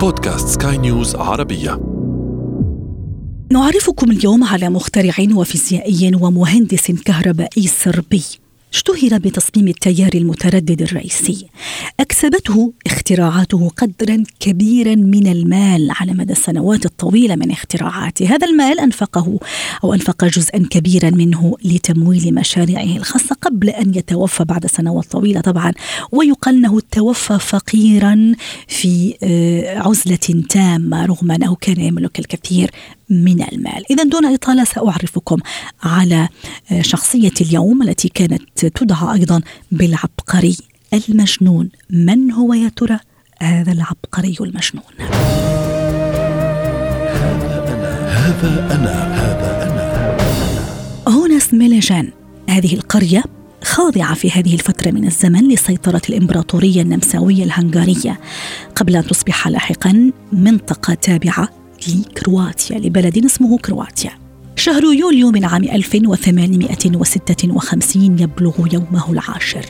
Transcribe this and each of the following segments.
بودكاست سكاي نيوز عربية. نعرفكم اليوم على مخترع وفيزيائي ومهندس كهربائي صربي. اشتهر بتصميم التيار المتردد الرئيسي. أكسبته اختراعاته قدرا كبيرا من المال على مدى السنوات الطويلة من اختراعاته. هذا المال أنفقه أو أنفق جزءا كبيرا منه لتمويل مشاريعه الخاصة قبل أن يتوفى بعد سنوات طويلة طبعا. ويقال أنه توفى فقيرا في آه، عزلة تامة رغم أنه كان يملك الكثير من المال. إذا دون إطالة سأعرفكم على آه، شخصية اليوم التي كانت تدعى أيضا بالعبقري المجنون. من هو يا ترى؟ هذا العبقري المجنون. هذا أنا هذا أنا هذا أنا. هونس ميليجان هذه القرية خاضعة في هذه الفترة من الزمن لسيطرة الإمبراطورية النمساوية الهنغارية قبل أن تصبح لاحقا منطقة تابعة لكرواتيا لبلد اسمه كرواتيا. شهر يوليو من عام 1856 يبلغ يومه العاشر.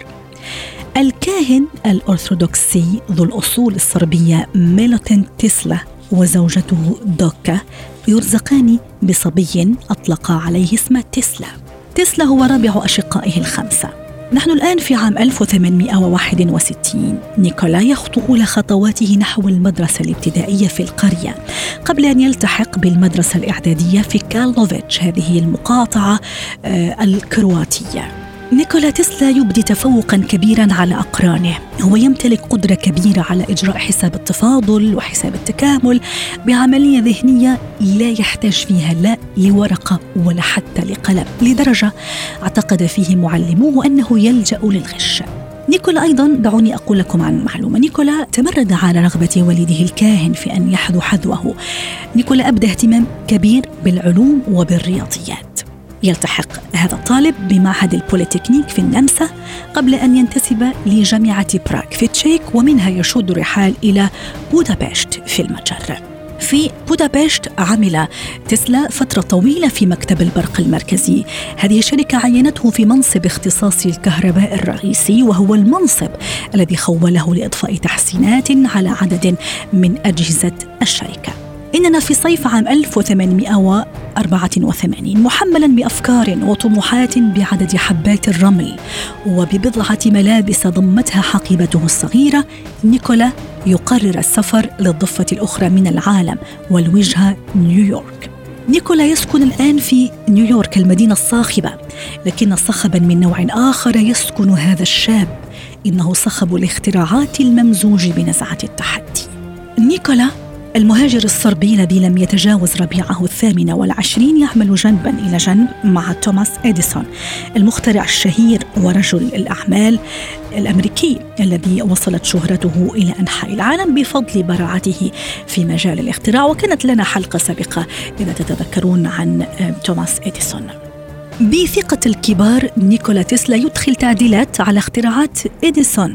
الكاهن الأرثوذكسي ذو الأصول الصربية ميلوتين تسلا وزوجته دوكا يرزقان بصبي أطلق عليه اسم تسلا تسلا هو رابع أشقائه الخمسة. نحن الآن في عام 1861 نيكولا يخطو أولى خطواته نحو المدرسة الابتدائية في القرية قبل أن يلتحق بالمدرسة الإعدادية في كالوفيتش هذه المقاطعة آه، الكرواتية. نيكولا تسلا يبدي تفوقا كبيرا على أقرانه. هو يمتلك قدرة كبيرة على إجراء حساب التفاضل وحساب التكامل بعملية ذهنية لا يحتاج فيها لا لورقة ولا حتى لقلم. لدرجة اعتقد فيه معلموه أنه يلجأ للغش. نيكولا أيضا دعوني أقول لكم عن معلومة. نيكولا تمرد على رغبة والده الكاهن في أن يحذو حذوه. نيكولا أبدى اهتمام كبير بالعلوم وبالرياضيات. يلتحق هذا الطالب بمعهد البوليتكنيك في النمسا قبل أن ينتسب لجامعة براغ في تشيك ومنها يشد الرحال إلى بودابشت في المجر. في بودابشت عمل تسلا فترة طويلة في مكتب البرق المركزي. هذه الشركة عينته في منصب اختصاصي الكهرباء الرئيسي وهو المنصب الذي خوله لإضفاء تحسينات على عدد من أجهزة الشركة. إننا في صيف عام 1884 محملا بأفكار وطموحات بعدد حبات الرمل وببضعة ملابس ضمتها حقيبته الصغيرة نيكولا يقرر السفر للضفة الأخرى من العالم والوجهة نيويورك. نيكولا يسكن الآن في نيويورك المدينة الصاخبة لكن صخبا من نوع آخر يسكن هذا الشاب إنه صخب الاختراعات الممزوج بنزعة التحدي. نيكولا المهاجر الصربي الذي لم يتجاوز ربيعه الثامن والعشرين يعمل جنبا إلى جنب مع توماس إديسون المخترع الشهير ورجل الأعمال الأمريكي الذي وصلت شهرته إلى أنحاء العالم بفضل براعته في مجال الاختراع. وكانت لنا حلقة سابقة إذا تتذكرون عن توماس إديسون. بثقة الكبار نيكولا تسلا يدخل تعديلات على اختراعات إديسون.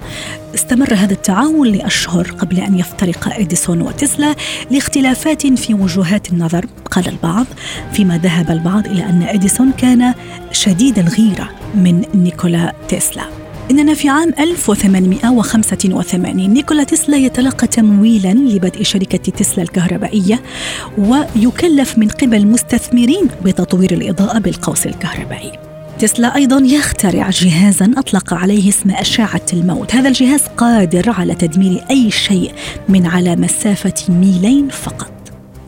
استمر هذا التعاون لأشهر قبل أن يفترق إديسون وتسلا لاختلافات في وجهات النظر. قال البعض فيما ذهب البعض إلى أن إديسون كان شديد الغيرة من نيكولا تسلا. إننا في عام 1885 نيكولا تسلا يتلقى تمويلا لبدء شركة تسلا الكهربائية ويكلف من قبل مستثمرين بتطوير الإضاءة بالقوس الكهربائي. تسلا أيضا يخترع جهازا أطلق عليه اسم أشعة الموت. هذا الجهاز قادر على تدمير أي شيء من على مسافة ميلين فقط.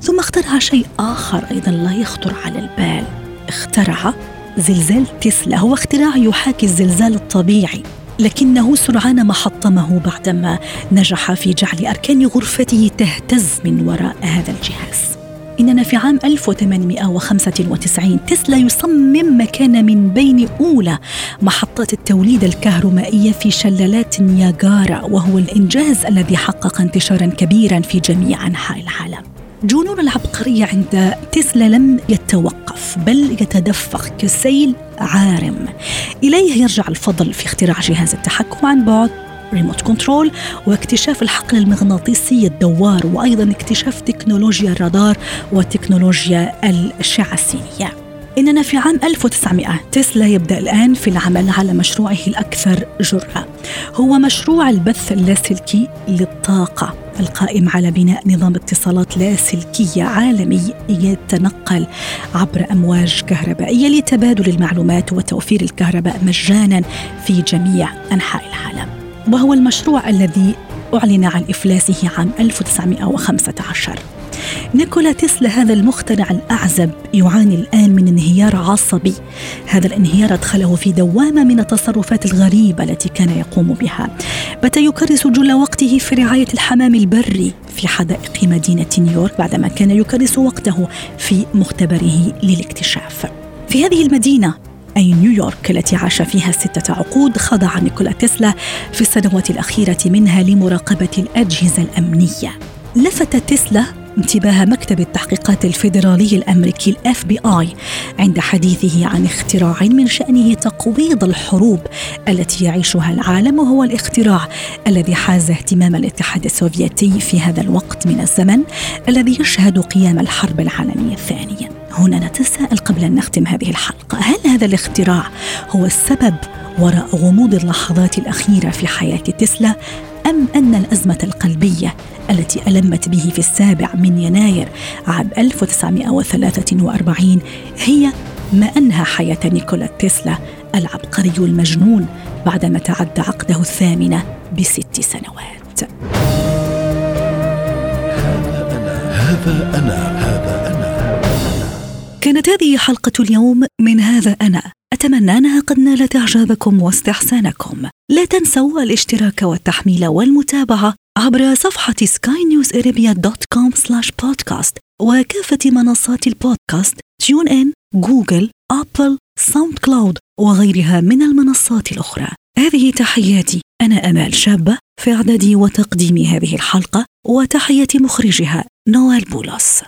ثم اخترع شيء آخر أيضا لا يخطر على البال. اخترع زلزال تسلا هو اختراع يحاكي الزلزال الطبيعي لكنه سرعان ما حطمه بعدما نجح في جعل أركان غرفته تهتز من وراء هذا الجهاز. إننا في عام 1895 تسلا يصمم مكان من بين أولى محطات التوليد الكهرومائية في شلالات نياجارا وهو الإنجاز الذي حقق انتشارا كبيرا في جميع أنحاء العالم. جنون العبقرية عند تسلا لم يتوقف بل يتدفق كسيل عارم. إليه يرجع الفضل في اختراع جهاز التحكم عن بعد ريموت كنترول واكتشاف الحقل المغناطيسي الدوار وأيضا اكتشاف تكنولوجيا الرادار وتكنولوجيا الأشعة السينية إننا في عام 1900 تسلا يبدأ الآن في العمل على مشروعه الأكثر جرأة هو مشروع البث اللاسلكي للطاقة. القائم على بناء نظام اتصالات لاسلكية عالمي يتنقل عبر أمواج كهربائية لتبادل المعلومات وتوفير الكهرباء مجانا في جميع أنحاء العالم. وهو المشروع الذي أعلن عن إفلاسه عام 1915 نيكولا تسلا هذا المخترع الأعزب يعاني الآن من انهيار عصبي. هذا الانهيار أدخله في دوامة من التصرفات الغريبة التي كان يقوم بها. بات يكرس جل وقته في رعاية الحمام البري في حدائق مدينة نيويورك بعدما كان يكرس وقته في مختبره للاكتشاف. في هذه المدينة أي نيويورك التي عاش فيها ستة عقود خضع نيكولا تسلا في السنوات الأخيرة منها لمراقبة الأجهزة الأمنية. لفت تسلا انتباه مكتب التحقيقات الفيدرالي الأمريكي ال FBI عند حديثه عن اختراع من شأنه تقويض الحروب التي يعيشها العالم وهو الاختراع الذي حاز اهتمام الاتحاد السوفيتي في هذا الوقت من الزمن الذي يشهد قيام الحرب العالمية الثانية. هنا نتساءل قبل أن نختم هذه الحلقة، هل هذا الاختراع هو السبب وراء غموض اللحظات الأخيرة في حياة تسلا أم أن الأزمة القلبية التي ألمت به في السابع من يناير عام 1943 هي ما أنهى حياة نيكولا تسلا العبقري المجنون بعدما تعدى عقده الثامنة بست سنوات. هذا أنا هذا أنا. كانت هذه حلقة اليوم من هذا أنا. أتمنى أنها قد نالت إعجابكم واستحسانكم. لا تنسوا الاشتراك والتحميل والمتابعة عبر صفحة skynewsarabia.com podcast وكافة منصات البودكاست TuneIn، جوجل، أبل، SoundCloud وغيرها من المنصات الأخرى. هذه تحياتي. أنا أمال شابة في إعداد وتقديم هذه الحلقة وتحية مخرجها نوال بولس.